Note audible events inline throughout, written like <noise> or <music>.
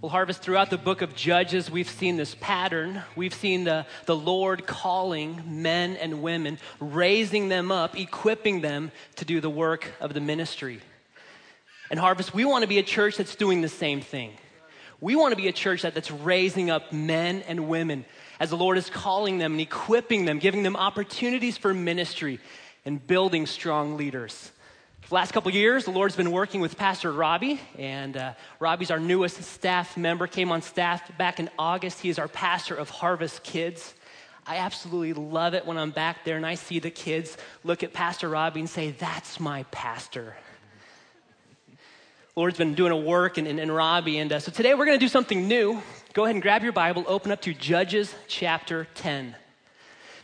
Well, Harvest, throughout the book of Judges, we've seen this pattern. We've seen the, the Lord calling men and women, raising them up, equipping them to do the work of the ministry. And Harvest, we want to be a church that's doing the same thing. We want to be a church that, that's raising up men and women as the Lord is calling them and equipping them, giving them opportunities for ministry and building strong leaders. The last couple years, the Lord's been working with Pastor Robbie, and uh, Robbie's our newest staff member, came on staff back in August. He is our pastor of Harvest Kids. I absolutely love it when I'm back there and I see the kids look at Pastor Robbie and say, That's my pastor. Lord's been doing a work in, in, in Robbie, and uh, so today we're going to do something new. Go ahead and grab your Bible, open up to Judges chapter 10.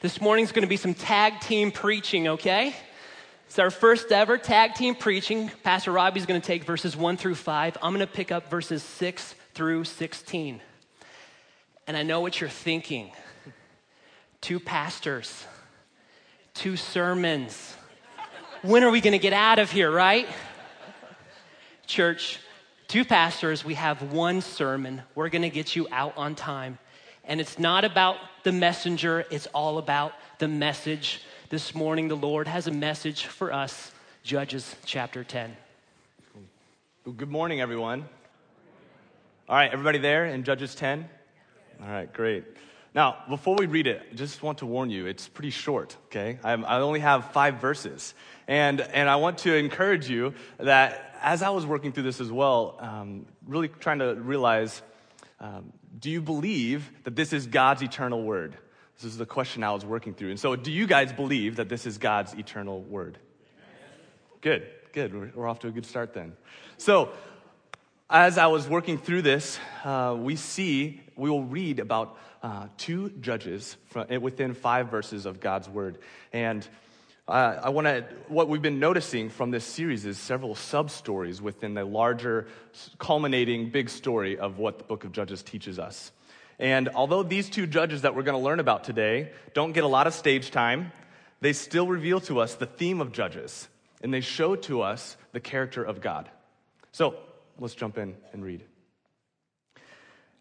This morning's going to be some tag team preaching, okay? It's our first ever tag team preaching. Pastor Robbie's going to take verses 1 through 5. I'm going to pick up verses 6 through 16. And I know what you're thinking two pastors, two sermons. When are we going to get out of here, right? Church, two pastors, we have one sermon. We're going to get you out on time. And it's not about the messenger, it's all about the message. This morning, the Lord has a message for us, Judges chapter 10. Good morning, everyone. All right, everybody there in Judges 10? All right, great. Now, before we read it, I just want to warn you, it's pretty short, okay? I'm, i only have five verses. And, and I want to encourage you that as I was working through this as well, um, really trying to realize um, do you believe that this is God's eternal word? This is the question I was working through. And so, do you guys believe that this is God's eternal word? Good, good. We're, off to a good start then. So, as I was working through this, uh, we see, we will read about uh, two judges from, within five verses of God's word. And uh, I want to, what we've been noticing from this series is several sub stories within the larger, culminating big story of what the book of Judges teaches us. And although these two judges that we're going to learn about today don't get a lot of stage time, they still reveal to us the theme of Judges, and they show to us the character of God. So let's jump in and read.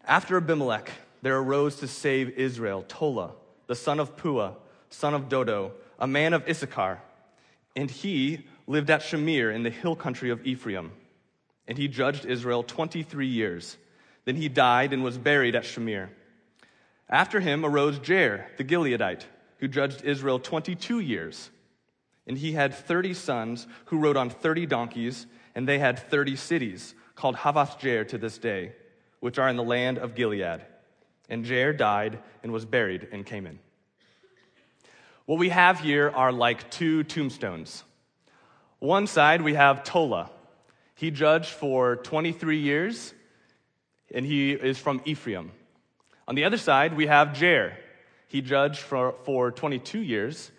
After Abimelech, there arose to save Israel Tola, the son of Puah, son of Dodo a man of Issachar, and he lived at Shamir in the hill country of Ephraim. And he judged Israel 23 years. Then he died and was buried at Shamir. After him arose Jair, the Gileadite, who judged Israel 22 years. And he had 30 sons who rode on 30 donkeys, and they had 30 cities, called Havoth Jair to this day, which are in the land of Gilead. And Jair died and was buried in Canaan. What we have here are like two tombstones. One side, we have Tola. He judged for 23 years, and he is from Ephraim. On the other side, we have Jair. He judged for, for 22 years.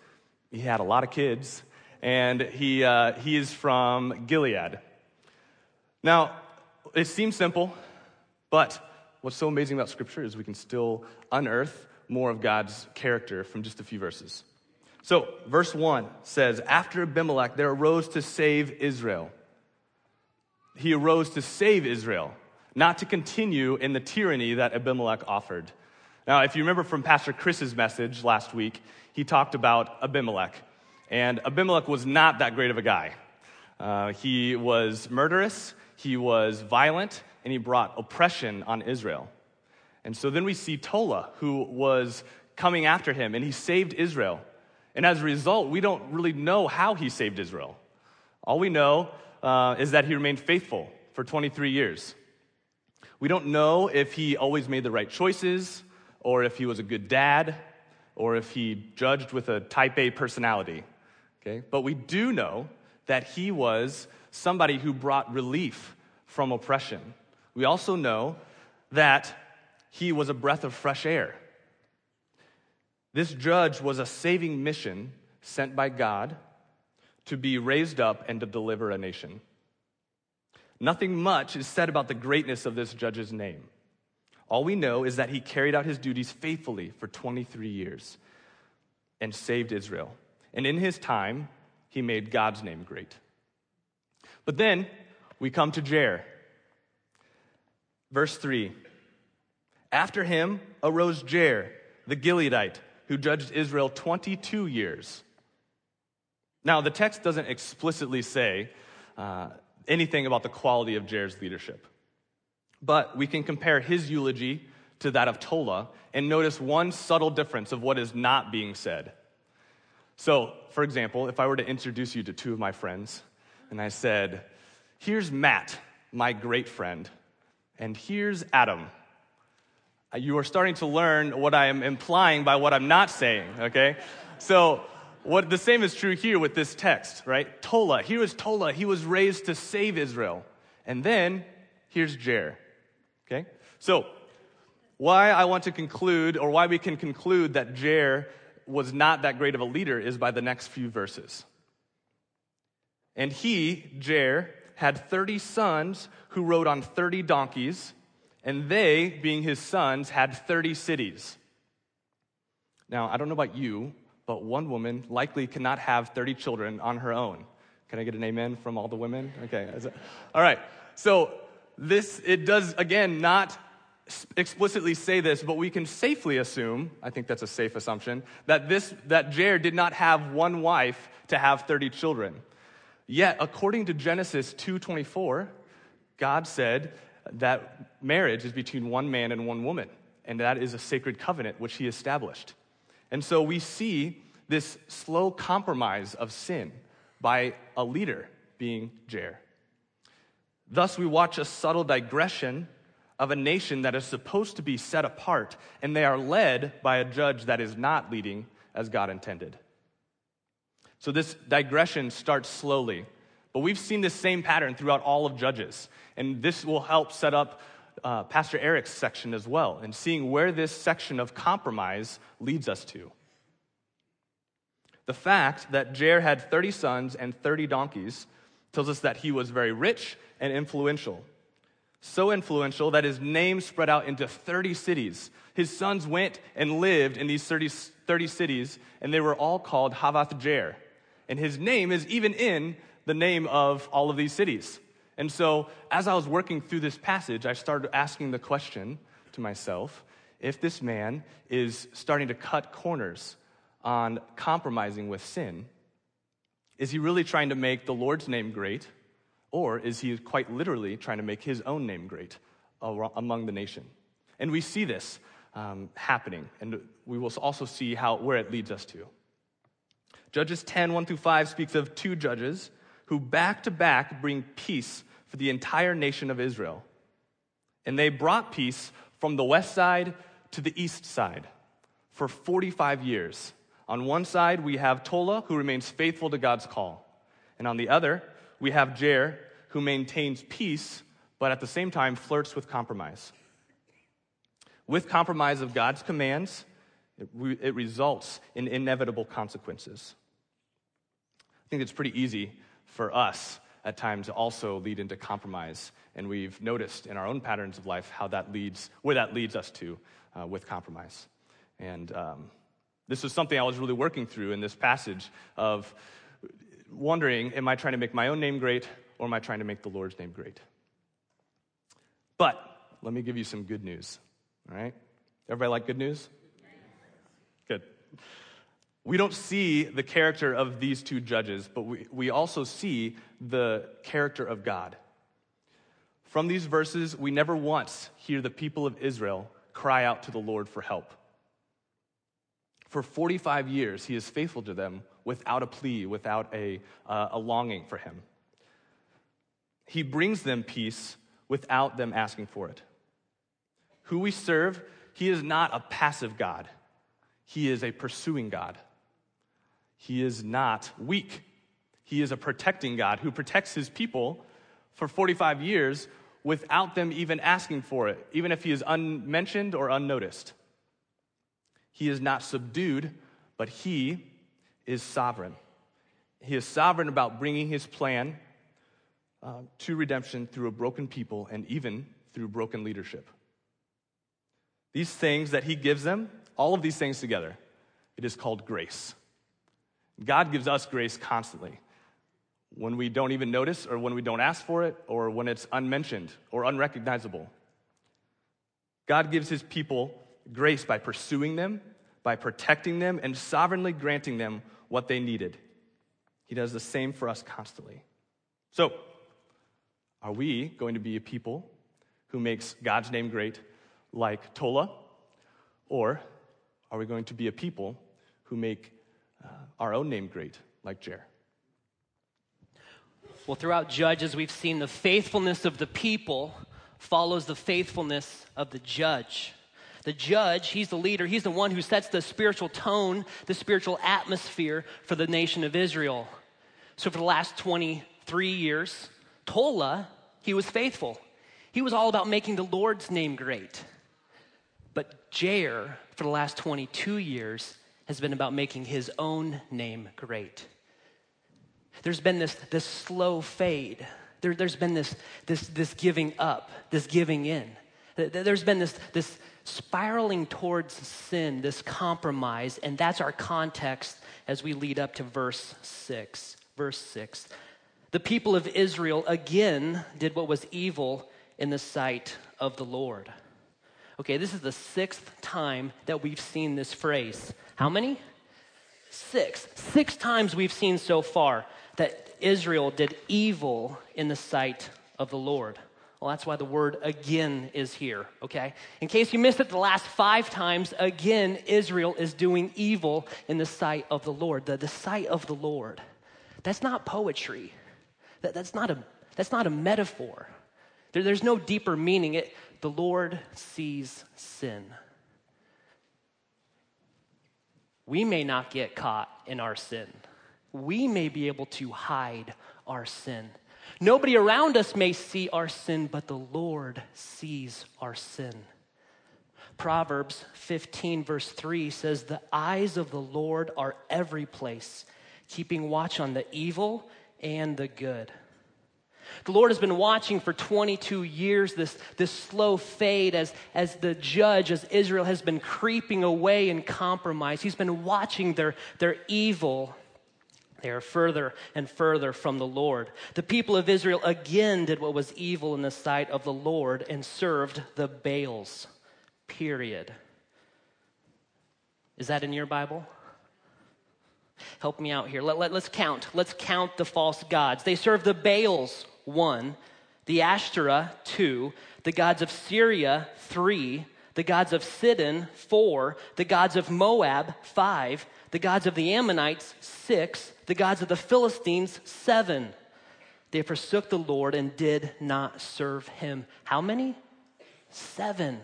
He had a lot of kids, and he, uh, he is from Gilead. Now, it seems simple, but what's so amazing about Scripture is we can still unearth more of God's character from just a few verses. So, verse 1 says, After Abimelech, there arose to save Israel. He arose to save Israel, not to continue in the tyranny that Abimelech offered. Now, if you remember from Pastor Chris's message last week, he talked about Abimelech. And Abimelech was not that great of a guy. Uh, he was murderous, he was violent, and he brought oppression on Israel. And so then we see Tola, who was coming after him, and he saved Israel. And as a result, we don't really know how he saved Israel. All we know uh, is that he remained faithful for 23 years. We don't know if he always made the right choices, or if he was a good dad, or if he judged with a type A personality. Okay? But we do know that he was somebody who brought relief from oppression. We also know that he was a breath of fresh air this judge was a saving mission sent by God to be raised up and to deliver a nation. Nothing much is said about the greatness of this judge's name. All we know is that he carried out his duties faithfully for 23 years and saved Israel. And in his time, he made God's name great. But then we come to Jair. Verse 3 After him arose Jair, the Gileadite, who judged Israel 22 years. Now, the text doesn't explicitly say uh, anything about the quality of Jair's leadership, but we can compare his eulogy to that of Tola and notice one subtle difference of what is not being said. So, for example, if I were to introduce you to two of my friends, and I said, Here's Matt, my great friend, and here's Adam. Uh, you are starting to learn what I am implying by what I'm not saying, okay? So, what the same is true here with this text, right? Tola, here is Tola. He was raised to save Israel. And then here's Jair. Okay? So, why I want to conclude, or why we can conclude that Jair was not that great of a leader, is by the next few verses. And he, Jair, had 30 sons who rode on 30 donkeys, and they, being his sons, had 30 cities. Now, I don't know about you, but one woman likely cannot have 30 children on her own. Can I get an amen from all the women? Okay. All right. So, this, it does, again, not explicitly say this, but we can safely assume, I think that's a safe assumption, that this that Jair did not have one wife to have 30 children. Yet, according to Genesis 2:24, God said that marriage is between one man and one woman, and that is a sacred covenant which he established. And so we see this slow compromise of sin by a leader being Jair. Thus, we watch a subtle digression of a nation that is supposed to be set apart, and they are led by a judge that is not leading as God intended. So this digression starts slowly, but we've seen this same pattern throughout all of Judges, and this will help set up uh, Pastor Eric's section as well, and seeing where this section of compromise leads us to. The fact that Jair had 30 sons and 30 donkeys tells us that he was very rich and influential. So influential that his name spread out into 30 cities. His sons went and lived in these 30, 30 cities, and they were all called Havath Jair. And his name is even in the name of all of these cities. And so, as I was working through this passage, I started asking the question to myself if this man is starting to cut corners on compromising with sin, is he really trying to make the Lord's name great? Or is he quite literally trying to make his own name great among the nation? And we see this um, happening, and we will also see how, where it leads us to. Judges 10, 1 through 5 speaks of two judges who back to back bring peace for the entire nation of Israel. And they brought peace from the west side to the east side for 45 years. On one side, we have Tola, who remains faithful to God's call. And on the other, we have Jair, who maintains peace, but at the same time flirts with compromise. With compromise of God's commands, it, re- it results in inevitable consequences. I think it's pretty easy for us at times also lead into compromise. And we've noticed in our own patterns of life how that leads, where that leads us to uh, with compromise. And um, this was something I was really working through in this passage of wondering am I trying to make my own name great or am I trying to make the Lord's name great? But let me give you some good news, all right? Everybody like good news? Good. We don't see the character of these two judges, but we, we also see the character of God. From these verses, we never once hear the people of Israel cry out to the Lord for help. For 45 years, he is faithful to them without a plea, without a, uh, a longing for him. He brings them peace without them asking for it. Who we serve, he is not a passive God, he is a pursuing God. He is not weak. He is a protecting God who protects his people for 45 years without them even asking for it, even if he is unmentioned or unnoticed. He is not subdued, but he is sovereign. He is sovereign about bringing his plan uh, to redemption through a broken people and even through broken leadership. These things that he gives them, all of these things together, it is called grace. God gives us grace constantly when we don't even notice or when we don't ask for it or when it's unmentioned or unrecognizable. God gives his people grace by pursuing them, by protecting them, and sovereignly granting them what they needed. He does the same for us constantly. So, are we going to be a people who makes God's name great like Tola? Or are we going to be a people who make our own name great like Jair? Well, throughout Judges, we've seen the faithfulness of the people follows the faithfulness of the judge. The judge, he's the leader, he's the one who sets the spiritual tone, the spiritual atmosphere for the nation of Israel. So, for the last 23 years, Tola, he was faithful. He was all about making the Lord's name great. But Jair, for the last 22 years, has been about making his own name great. There's been this, this slow fade. There, has been this, this, this giving up, this giving in. There's been this, this spiraling towards sin, this compromise, and that's our context as we lead up to verse 6. Verse 6. The people of Israel again did what was evil in the sight of the Lord. Okay, this is the sixth time that we've seen this phrase. How many? Six. Six times we've seen so far that Israel did evil in the sight of the Lord. Well, that's why the word again is here, okay? In case you missed it the last five times, again, Israel is doing evil in the sight of the Lord. The, the sight of the Lord. That's not poetry. That, that's, not a, that's not a metaphor. There, there's no deeper meaning. It, the Lord sees sin. We may not get caught in our sin we may be able to hide our sin. Nobody around us may see our sin, but the Lord sees our sin. Proverbs 15, verse 3 says, The eyes of the Lord are every place, keeping watch on the evil and the good. The Lord has been watching for 22 years this, this slow fade as, as the judge, as Israel has been creeping away in compromise. He's been watching their, their evil they are further and further from the Lord. The people of Israel again did what was evil in the sight of the Lord and served the Baals. Period. Is that in your Bible? Help me out here. Let, let, let's count. Let's count the false gods. They served the Baals, one, the Ashtoreth, two, the gods of Syria, three, the gods of Sidon, four, the gods of Moab, five, the gods of the Ammonites, six, the gods of the Philistines, seven. They forsook the Lord and did not serve him. How many? Seven.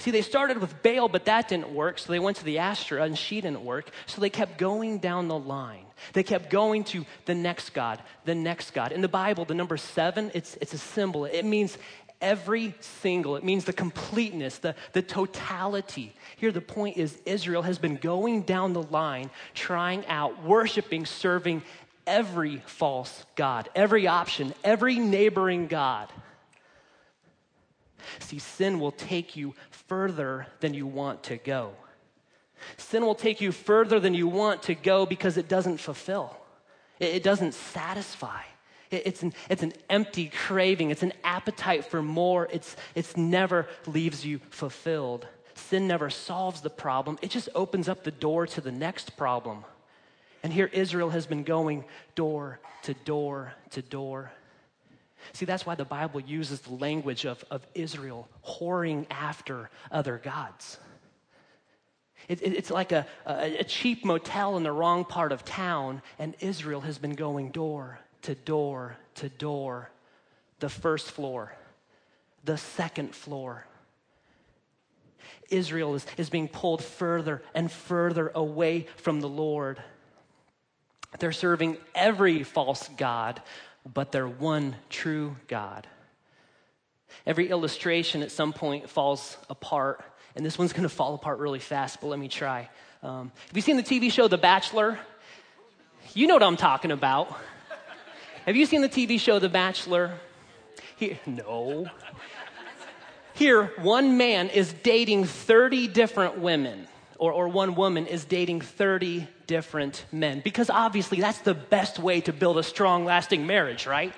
See, they started with Baal, but that didn't work, so they went to the Asherah, and she didn't work. So they kept going down the line. They kept going to the next God, the next God. In the Bible, the number seven, it's, it's a symbol. It means every single, it means the completeness, the, the totality. Here, the point is Israel has been going down the line, trying out, worshiping, serving every false God, every option, every neighboring God. See, sin will take you further than you want to go. Sin will take you further than you want to go because it doesn't fulfill, it, doesn't satisfy. It's an, it's an empty craving. It's an appetite for more. It's, it's never leaves you fulfilled. Sin never solves the problem, it just opens up the door to the next problem. And here Israel has been going door to door to door. See, that's why the Bible uses the language of, of Israel whoring after other gods. It, it, it's like a, a, a cheap motel in the wrong part of town, and Israel has been going door to door to door. The first floor, the second floor. Israel is, is being pulled further and further away from the Lord. They're serving every false God, but their one true God. Every illustration at some point falls apart, and this one's <laughs> going to fall apart really fast, but let me try. Um, have you seen the TV show The Bachelor? You know what I'm talking about. Have you seen the TV show The Bachelor? Here, no. Here, one man is dating 30 different women, or, or one woman is dating 30 different men, because obviously that's the best way to build a strong, lasting marriage, right?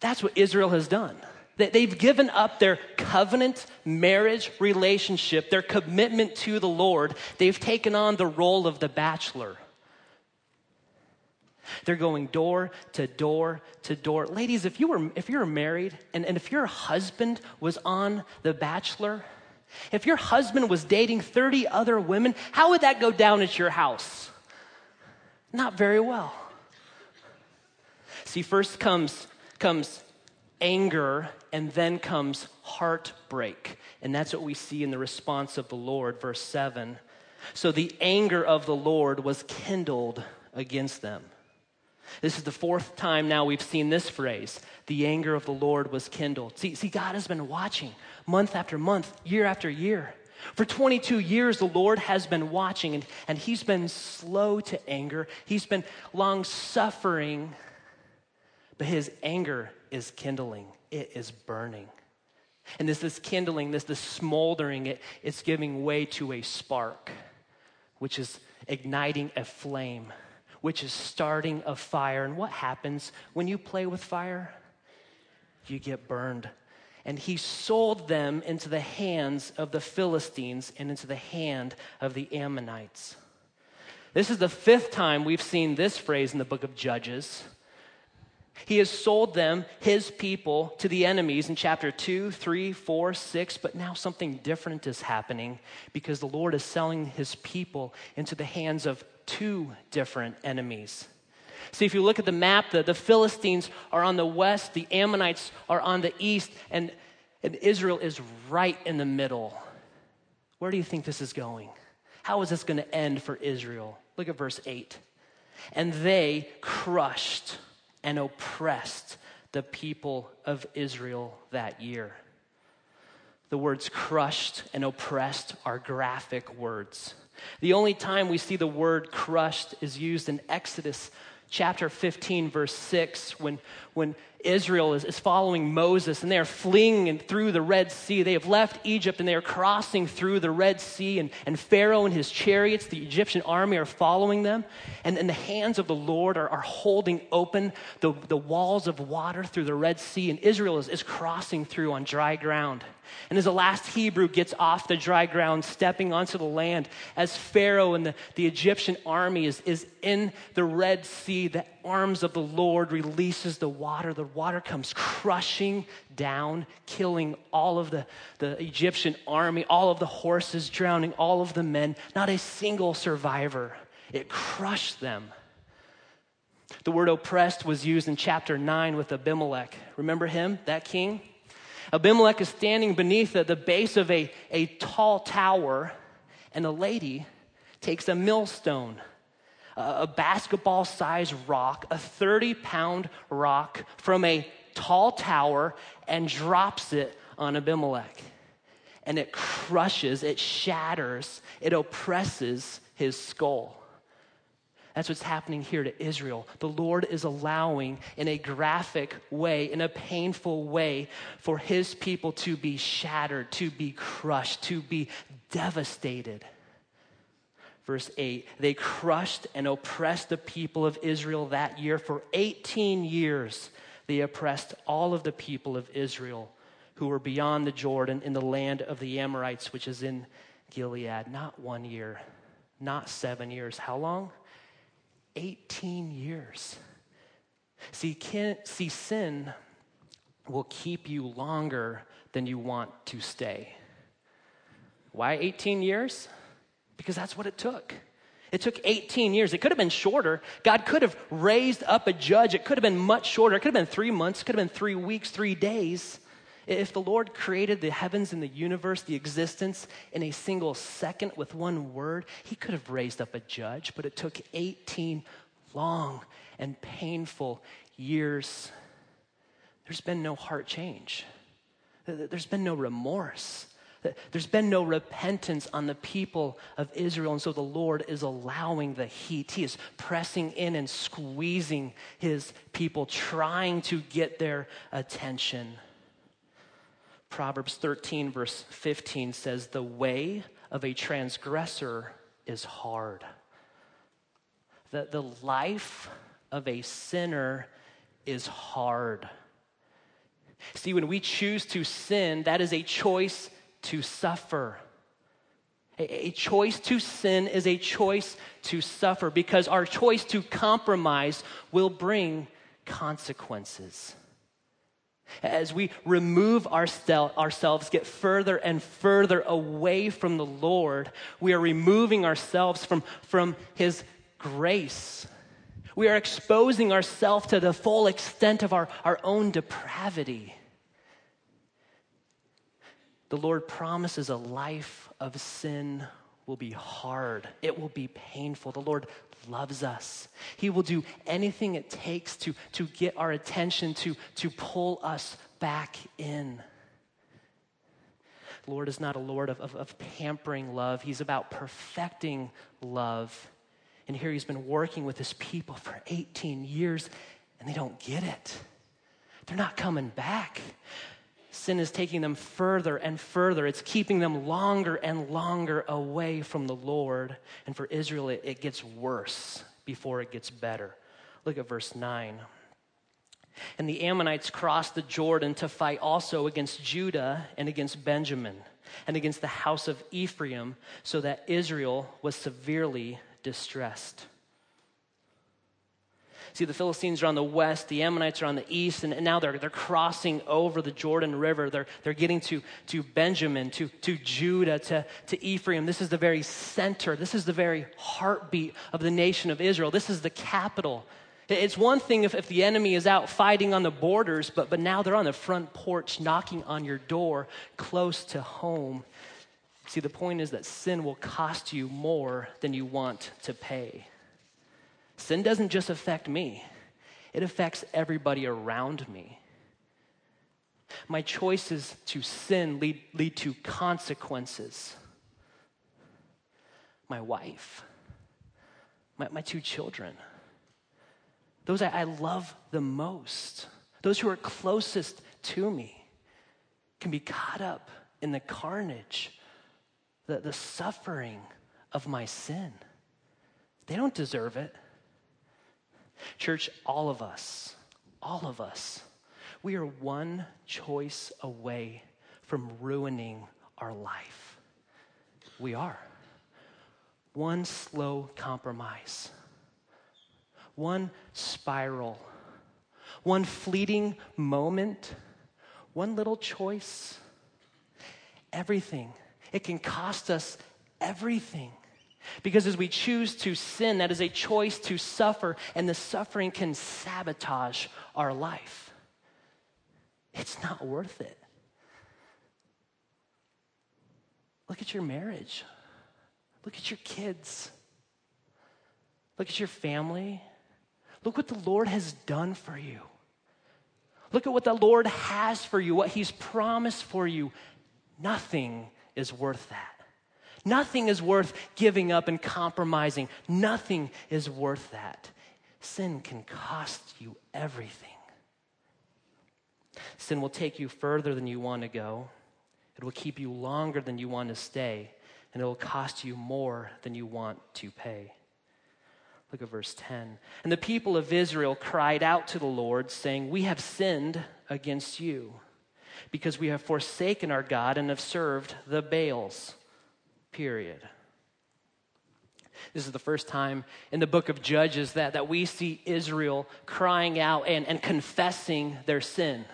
That's what Israel has done. They've given up their covenant marriage relationship, their commitment to the Lord. They've taken on the role of the bachelor. They're going door to door to door. Ladies, if you were if you're married and, and if your husband was on The Bachelor, if your husband was dating 30 other women, how would that go down at your house? Not very well. See, first comes, comes anger, and then comes heartbreak. And that's what we see in the response of the Lord, verse 7. So the anger of the Lord was kindled against them. This is the fourth time now we've seen this phrase the anger of the Lord was kindled. See, see, God has been watching month after month, year after year. For 22 years, the Lord has been watching and, and He's been slow to anger. He's been long suffering, but His anger is kindling, it is burning. And this, this kindling, this, this smoldering, it, it's giving way to a spark, which is igniting a flame which is starting a fire. And what happens when you play with fire? You get burned. And he sold them into the hands of the Philistines and into the hand of the Ammonites. This is the fifth time we've seen this phrase in the book of Judges. He has sold them, his people, to the enemies in chapter 2, 3, 4, 6, but now something different is happening because the Lord is selling his people into the hands of two different enemies. See, if you look at the map, the, the Philistines are on the west, the Ammonites are on the east, and, and Israel is right in the middle. Where do you think this is going? How is this going to end for Israel? Look at verse 8. And they crushed and oppressed the people of Israel that year. The words crushed and oppressed are graphic words. The only time we see the word crushed is used in Exodus chapter 15, verse 6, when, when Israel is, is following Moses and they are fleeing through the Red Sea. They have left Egypt and they are crossing through the Red Sea, and, and Pharaoh and his chariots, the Egyptian army, are following them. And, and the hands of the Lord are, are holding open the, the walls of water through the Red Sea, and Israel is, is crossing through on dry ground. And as the last Hebrew gets off the dry ground, stepping onto the land, as Pharaoh and the, the Egyptian army is, is in the Red Sea, the arms of the Lord releases the water. The water comes crushing down, killing all of the, the Egyptian army, all of the horses, drowning all of the men, not a single survivor. It crushed them. The word oppressed was used in chapter 9 with Abimelech. Remember him, that king? Abimelech is standing beneath the, the base of a, a tall tower, and a lady takes a millstone, a, basketball sized rock, a 30 pound rock from a tall tower, and drops it on Abimelech. And it crushes, it shatters, it oppresses his skull. That's what's happening here to Israel. The Lord is allowing, in a graphic way, in a painful way, for his people to be shattered, to be crushed, to be devastated. Verse 8 They crushed and oppressed the people of Israel that year. For 18 years, they oppressed all of the people of Israel who were beyond the Jordan in the land of the Amorites, which is in Gilead. Not one year, not seven years. How long? 18 years. See, can, see, sin will keep you longer than you want to stay. Why 18 years? Because that's what it took. It took 18 years. It could have been shorter. God could have raised up a judge. It could have been much shorter. It could have been three months. It could have been three weeks, three days. If the Lord created the heavens and the universe, the existence, in a single second with one word, he could have raised up a judge, but it took 18 long and painful years. There's been no heart change, there's been no remorse. There's been no repentance on the people of Israel. And so the Lord is allowing the heat. He is pressing in and squeezing his people, trying to get their attention. Proverbs 13, verse 15 says, The way of a transgressor is hard. The, the life of a sinner is hard. See, when we choose to sin, that is a choice to suffer. A, choice to sin is a choice to suffer because our choice to compromise will bring consequences. As we remove oursel- ourselves, get further and further away from the Lord, we are removing ourselves from, from His grace. We are exposing ourselves to the full extent of our, our own depravity. The Lord promises a life of sin will be hard, it will be painful. The Lord loves us. He will do anything it takes to, to get our attention, to, to pull us back in. The Lord is not a Lord of, of, of pampering love, He's about perfecting love. And here He's been working with His people for 18 years, and they don't get it. They're not coming back sin is taking them further and further. It's keeping them longer and longer away from the Lord. And for Israel, it, it gets worse before it gets better. Look at verse 9. And the Ammonites crossed the Jordan to fight also against Judah and against Benjamin and against the house of Ephraim, so that Israel was severely distressed. See, the Philistines are on the west, the Ammonites are on the east, and, and now they're, they're crossing over the Jordan River. They're, they're getting to, to Benjamin, to, to Judah, to, to Ephraim. This is the very center, this is the very heartbeat of the nation of Israel. This is the capital. It's one thing if, if the enemy is out fighting on the borders, but, but now they're on the front porch knocking on your door close to home. See, the point is that sin will cost you more than you want to pay. Sin doesn't just affect me, it affects everybody around me. My choices to sin lead, lead to consequences. My wife, my, my two children, those I, I love the most, those who are closest to me, can be caught up in the carnage, the, the suffering of my sin. They don't deserve it. Church, all of us, all of us, we are one choice away from ruining our life. We are. One slow compromise, one spiral, one fleeting moment, one little choice. Everything. It can cost us everything. Because as we choose to sin, that is a choice to suffer, and the suffering can sabotage our life. It's not worth it. Look at your marriage. Look at your kids. Look at your family. Look what the Lord has done for you. Look at what the Lord has for you, what He's promised for you. Nothing is worth that. Nothing is worth giving up and compromising. Nothing is worth that. Sin can cost you everything. Sin will take you further than you want to go. It will keep you longer than you want to stay, and it will cost you more than you want to pay. Look at verse 10. And the people of Israel cried out to the Lord, saying, We have sinned against you, because we have forsaken our God and have served the Baals period. This is the first time in the book of Judges that, that we see Israel crying out and, and confessing their sin.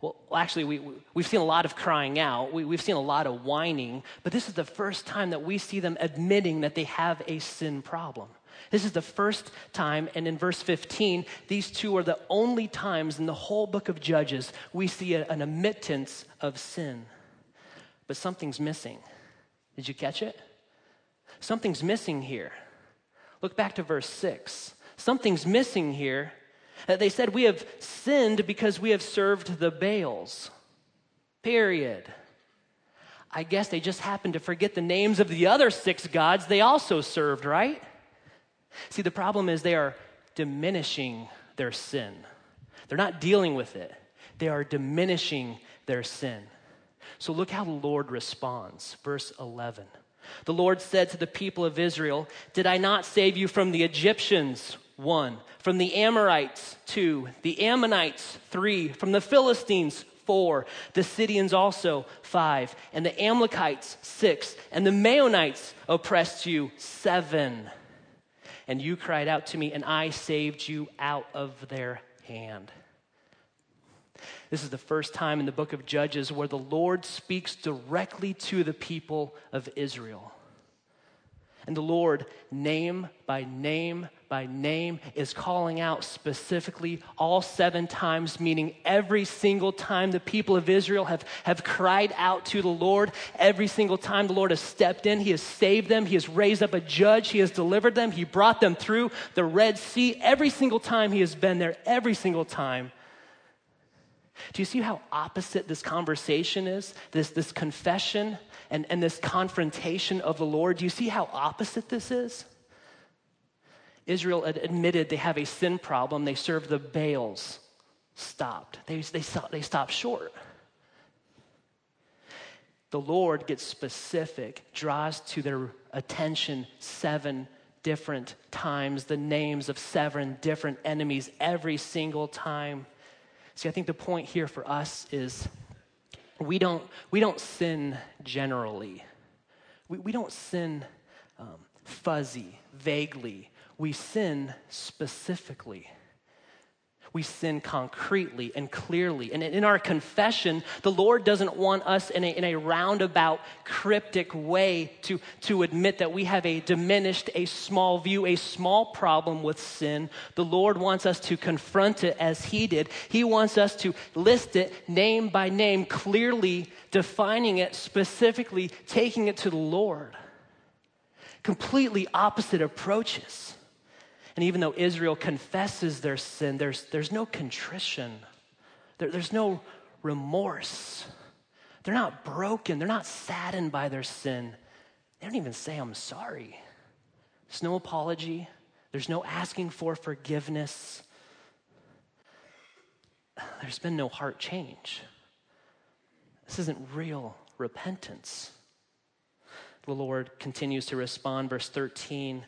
Well, actually, we, we've seen a lot of crying out, we, we've seen a lot of whining, but this is the first time that we see them admitting that they have a sin problem. This is the first time, and in verse 15, these two are the only times in the whole book of Judges we see a, an admittance of sin. But something's missing. Did you catch it? Something's missing here. Look back to verse 6. Something's missing here. Uh, they said, We have sinned because we have served the Baals. Period. I guess they just happened to forget the names of the other six gods they also served, right? See, the problem is they are diminishing their sin. They're not dealing with it, they are diminishing their sin. So look how the Lord responds. Verse 11. The Lord said to the people of Israel, Did I not save you from the Egyptians 1. From the Amorites, 2. The Ammonites, 3. From the Philistines, 4. The Sidonians also, 5. And the Amalekites, 6. And the Maonites oppressed you, 7. And you cried out to me, and I saved you out of their hand. This is the first time in the book of Judges where the Lord speaks directly to the people of Israel. And the Lord, name by name by name, is calling out specifically all seven times, meaning every single time the people of Israel have, have cried out to the Lord, every single time the Lord has stepped in, He has saved them, He has raised up a judge, He has delivered them, He brought them through the Red Sea. Every single time He has been there, every single time. Do you see how opposite this conversation is? This, this confession and, and this confrontation of the Lord. Do you see how opposite this is? Israel admitted they have a sin problem. They serve the Baals. Stopped. They, they, they stopped short. The Lord gets specific, draws to their attention seven different times the names of seven different enemies every single time. See, I think the point here for us is we don't, we don't sin generally. We, we don't sin um, fuzzy, vaguely. We sin specifically. We sin concretely and clearly. And in our confession, the Lord doesn't want us in a, in a roundabout, cryptic way to, to admit that we have a diminished, a small view, a small problem with sin. The Lord wants us to confront it as He did. He wants us to list it name by name, clearly defining it, specifically taking it to the Lord. Completely opposite approaches. And even though Israel confesses their sin, there's, there's no contrition, there, there's no remorse. They're not broken, they're not saddened by their sin. They don't even say, I'm sorry. There's no apology, there's no asking for forgiveness. There's been no heart change. This isn't real repentance. The Lord continues to respond, verse 13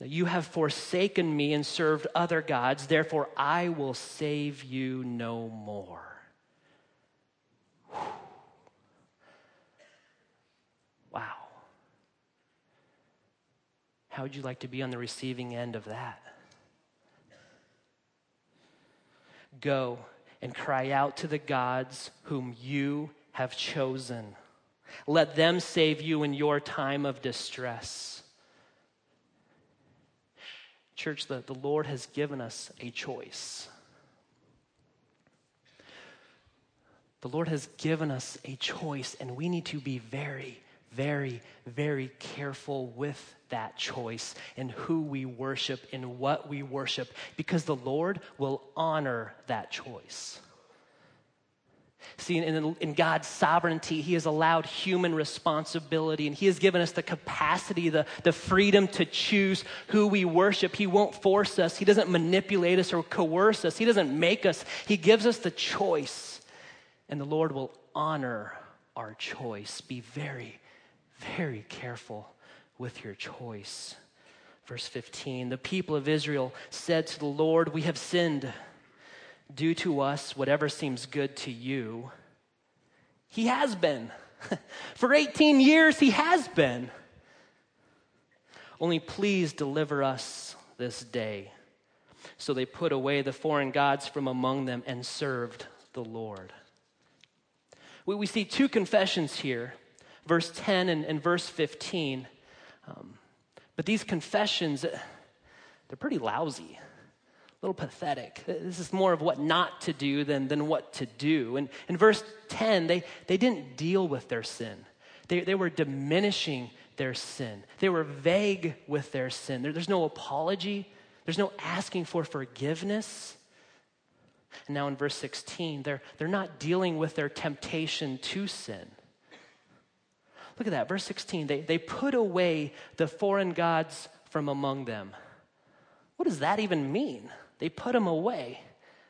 you have forsaken me and served other gods, therefore I will save you no more. Wow. How would you like to be on the receiving end of that? Go and cry out to the gods whom you have chosen. Let them save you in your time of distress. Church, the, the Lord has given us a choice. The Lord has given us a choice, and we need to be very, very, very careful with that choice and who we worship and what we worship because the Lord will honor that choice. See, in, in, God's sovereignty, He has allowed human responsibility and He has given us the capacity, the, the freedom to choose who we worship. He won't force us, He doesn't manipulate us or coerce us, He doesn't make us. He gives us the choice, and the Lord will honor our choice. Be very, very careful with your choice. Verse 15 The people of Israel said to the Lord, We have sinned do to us whatever seems good to you. He has been. <laughs> For 18 years, he has been. Only please deliver us this day. So they put away the foreign gods from among them and served the Lord. We, we see two confessions here verse 10 and, and verse 15. Um, but these confessions, they're pretty lousy little pathetic. This is more of what not to do than, than what to do. And in verse 10, they, they didn't deal with their sin, they, they were diminishing their sin. They were vague with their sin. There, there's no apology, there's no asking for forgiveness. And now in verse 16, they're, they're not dealing with their temptation to sin. Look at that, verse 16. They, they put away the foreign gods from among them. What does that even mean? They put him away.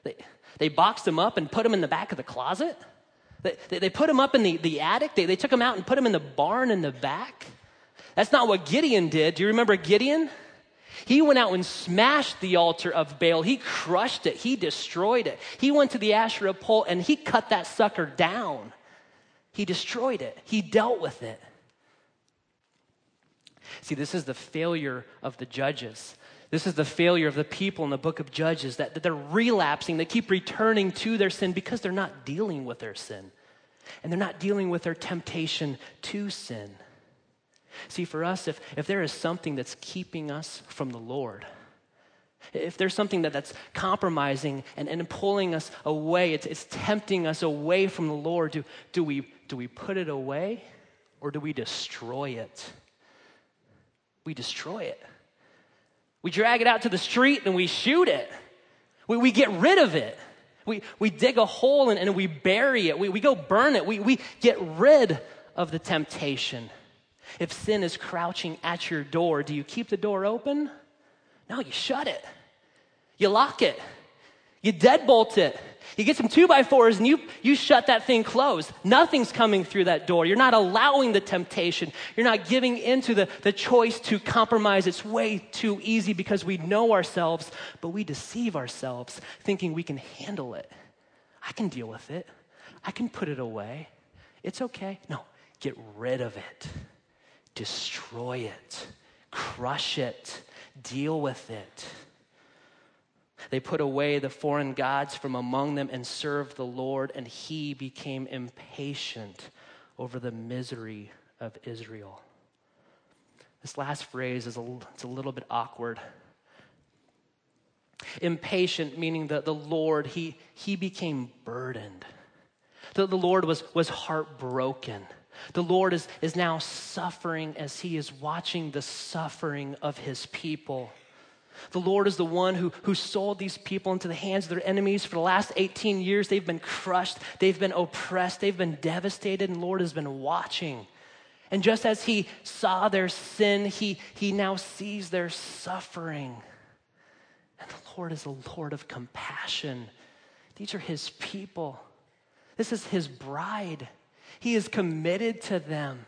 They, they boxed him up and put him in the back of the closet. They, they, they put him up in the, the attic. They, they took him out and put him in the barn in the back. That's not what Gideon did. Do you remember Gideon? He went out and smashed the altar of Baal. He crushed it. He destroyed it. He went to the Asherah pole and he cut that sucker down. He destroyed it. He dealt with it. See, this is the failure of the judges. This is the failure of the people in the book of Judges that, that they're relapsing. They keep returning to their sin because they're not dealing with their sin. And they're not dealing with their temptation to sin. See, for us, if, if there is something that's keeping us from the Lord, if there's something that, that's compromising and, and pulling us away, it's, it's tempting us away from the Lord, do, do, we, do we put it away or do we destroy it? We destroy it. We drag it out to the street and we shoot it. We, we get rid of it. We, we dig a hole and, and we bury it. We, we go burn it. We, we get rid of the temptation. If sin is crouching at your door, do you keep the door open? No, you shut it. You lock it. You deadbolt it. You gets some two by fours and you, you shut that thing closed. Nothing's coming through that door. You're not allowing the temptation. You're not giving into the, the choice to compromise. It's way too easy because we know ourselves, but we deceive ourselves thinking we can handle it. I can deal with it. I can put it away. It's okay. No, get rid of it destroy it, crush it, deal with it. They put away the foreign gods from among them and served the Lord, and he became impatient over the misery of Israel. This last phrase is a, it's a little bit awkward. Impatient, meaning that the Lord, he, he became burdened. The, the Lord was, was heartbroken. The Lord is, is now suffering as he is watching the suffering of his people. The Lord is the one who, who sold these people into the hands of their enemies. For the last 18 years, they've been crushed, they've been oppressed, they've been devastated, and Lord has been watching. And just as he saw their sin, he, he now sees their suffering. And the Lord is a Lord of compassion. These are his people, this is his bride. He is committed to them,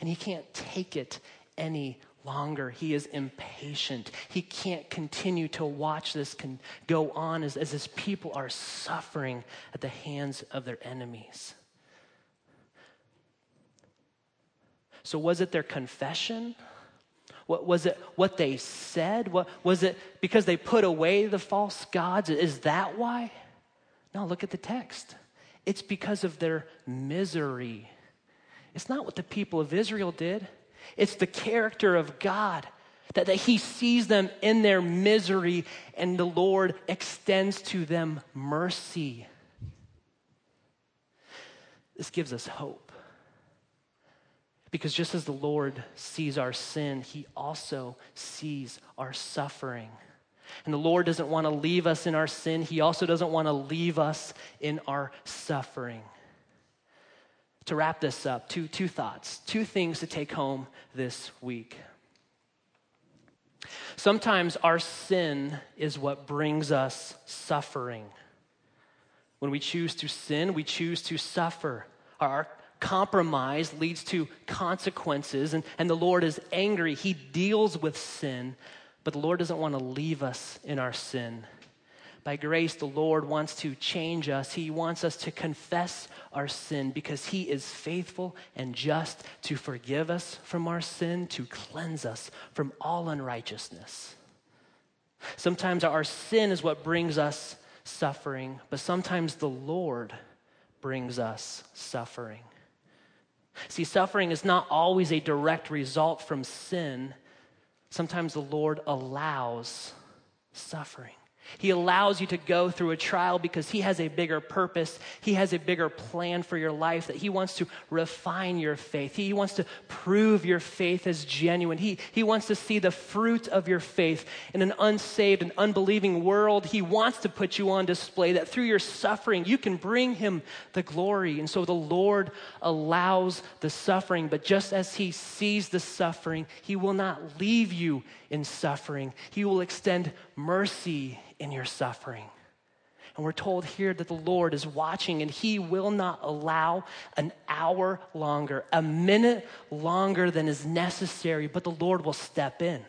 and he can't take it any longer. He is impatient. He can't continue to watch this can go on as, as his people are suffering at the hands of their enemies. So, was it their confession? What, was it what they said? What, was it because they put away the false gods? Is that why? No, look at the text. It's because of their misery. It's not what the people of Israel did, it's the character of God. That, that he sees them in their misery and the Lord extends to them mercy. This gives us hope. Because just as the Lord sees our sin, he also sees our suffering. And the Lord doesn't want to leave us in our sin, He also doesn't want to leave us in our suffering. To wrap this up, two, two thoughts, two things to take home this week. Sometimes our sin is what brings us suffering. When we choose to sin, we choose to suffer. Our compromise leads to consequences, and, and the Lord is angry. He deals with sin, but the Lord doesn't want to leave us in our sin. By grace, the Lord wants to change us. He wants us to confess our sin because He is faithful and just to forgive us from our sin, to cleanse us from all unrighteousness. Sometimes our sin is what brings us suffering, but sometimes the Lord brings us suffering. See, suffering is not always a direct result from sin, Sometimes the Lord allows suffering. He allows you to go through a trial because He has a bigger purpose. He has a bigger plan for your life that He wants to refine your faith. He wants to prove your faith as genuine. He, he wants to see the fruit of your faith in an unsaved and unbelieving world. He wants to put you on display that through your suffering, you can bring Him the glory. And so the Lord allows the suffering, but just as He sees the suffering, He will not leave you in suffering. He will extend mercy in your suffering. And we're told here that the Lord is watching and He will not allow an hour longer, a minute longer than is necessary, but the Lord will step in.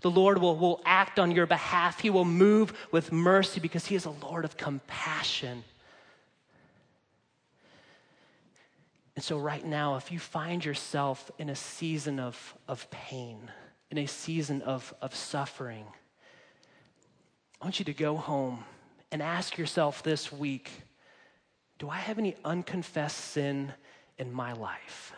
The Lord will, will act on your behalf. He will move with mercy because He is a Lord of compassion. And so, right now, if you find yourself in a season of, of pain, in a season of, of suffering, I want you to go home and ask yourself this week Do I have any unconfessed sin in my life?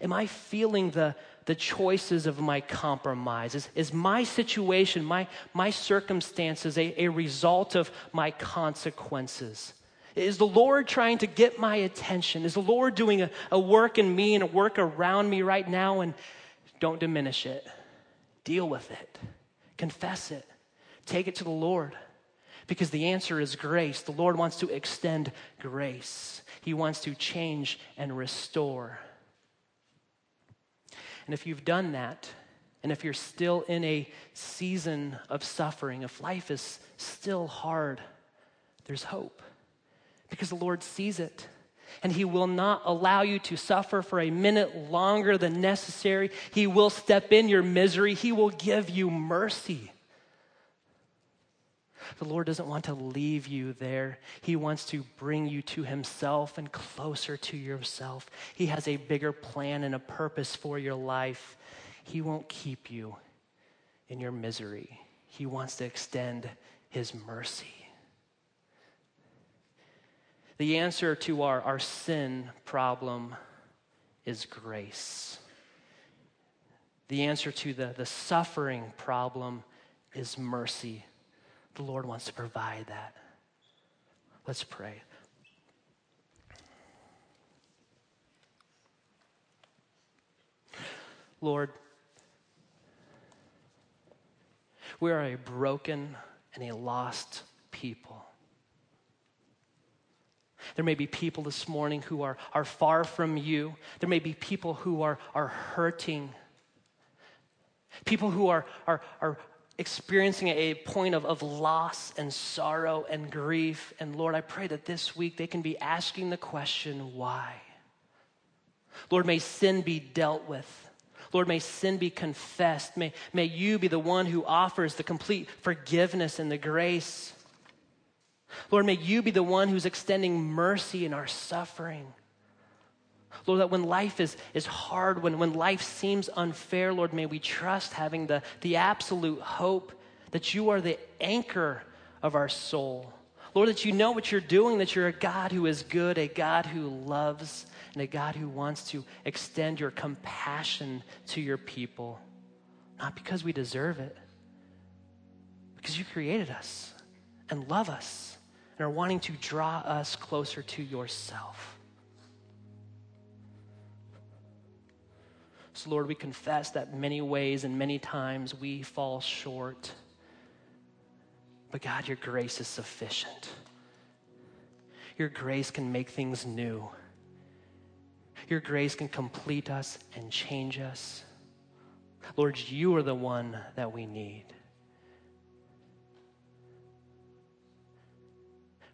Am I feeling the, the choices of my compromise? Is, is my situation, my, my circumstances, a, a result of my consequences? Is the Lord trying to get my attention? Is the Lord doing a, a work in me and a work around me right now? And don't diminish it. Deal with it. Confess it. Take it to the Lord. Because the answer is grace. The Lord wants to extend grace, He wants to change and restore. And if you've done that, and if you're still in a season of suffering, if life is still hard, there's hope because the Lord sees it. And He will not allow you to suffer for a minute longer than necessary. He will step in your misery, He will give you mercy. The Lord doesn't want to leave you there. He wants to bring you to Himself and closer to yourself. He has a bigger plan and a purpose for your life. He won't keep you in your misery, He wants to extend His mercy. The answer to our, our sin problem is grace. The answer to the, the suffering problem is mercy. The Lord wants to provide that. Let's pray. Lord, we are a broken and a lost people. There may be people this morning who are, are far from you. There may be people who are, are hurting. People who are, are, are experiencing a point of, of loss and sorrow and grief. And Lord, I pray that this week they can be asking the question, why? Lord, may sin be dealt with. Lord, may sin be confessed. May, may you be the one who offers the complete forgiveness and the grace. Lord, may you be the one who's extending mercy in our suffering. Lord, that when life is, is hard, when, when life seems unfair, Lord, may we trust having the, the absolute hope that you are the anchor of our soul. Lord, that you know what you're doing, that you're a God who is good, a God who loves, and a God who wants to extend your compassion to your people. Not because we deserve it, because you created us and love us and are wanting to draw us closer to yourself. So, Lord, we confess that many ways and many times we fall short. But, God, your grace is sufficient. Your grace can make things new. Your grace can complete us and change us. Lord, you are the one that we need.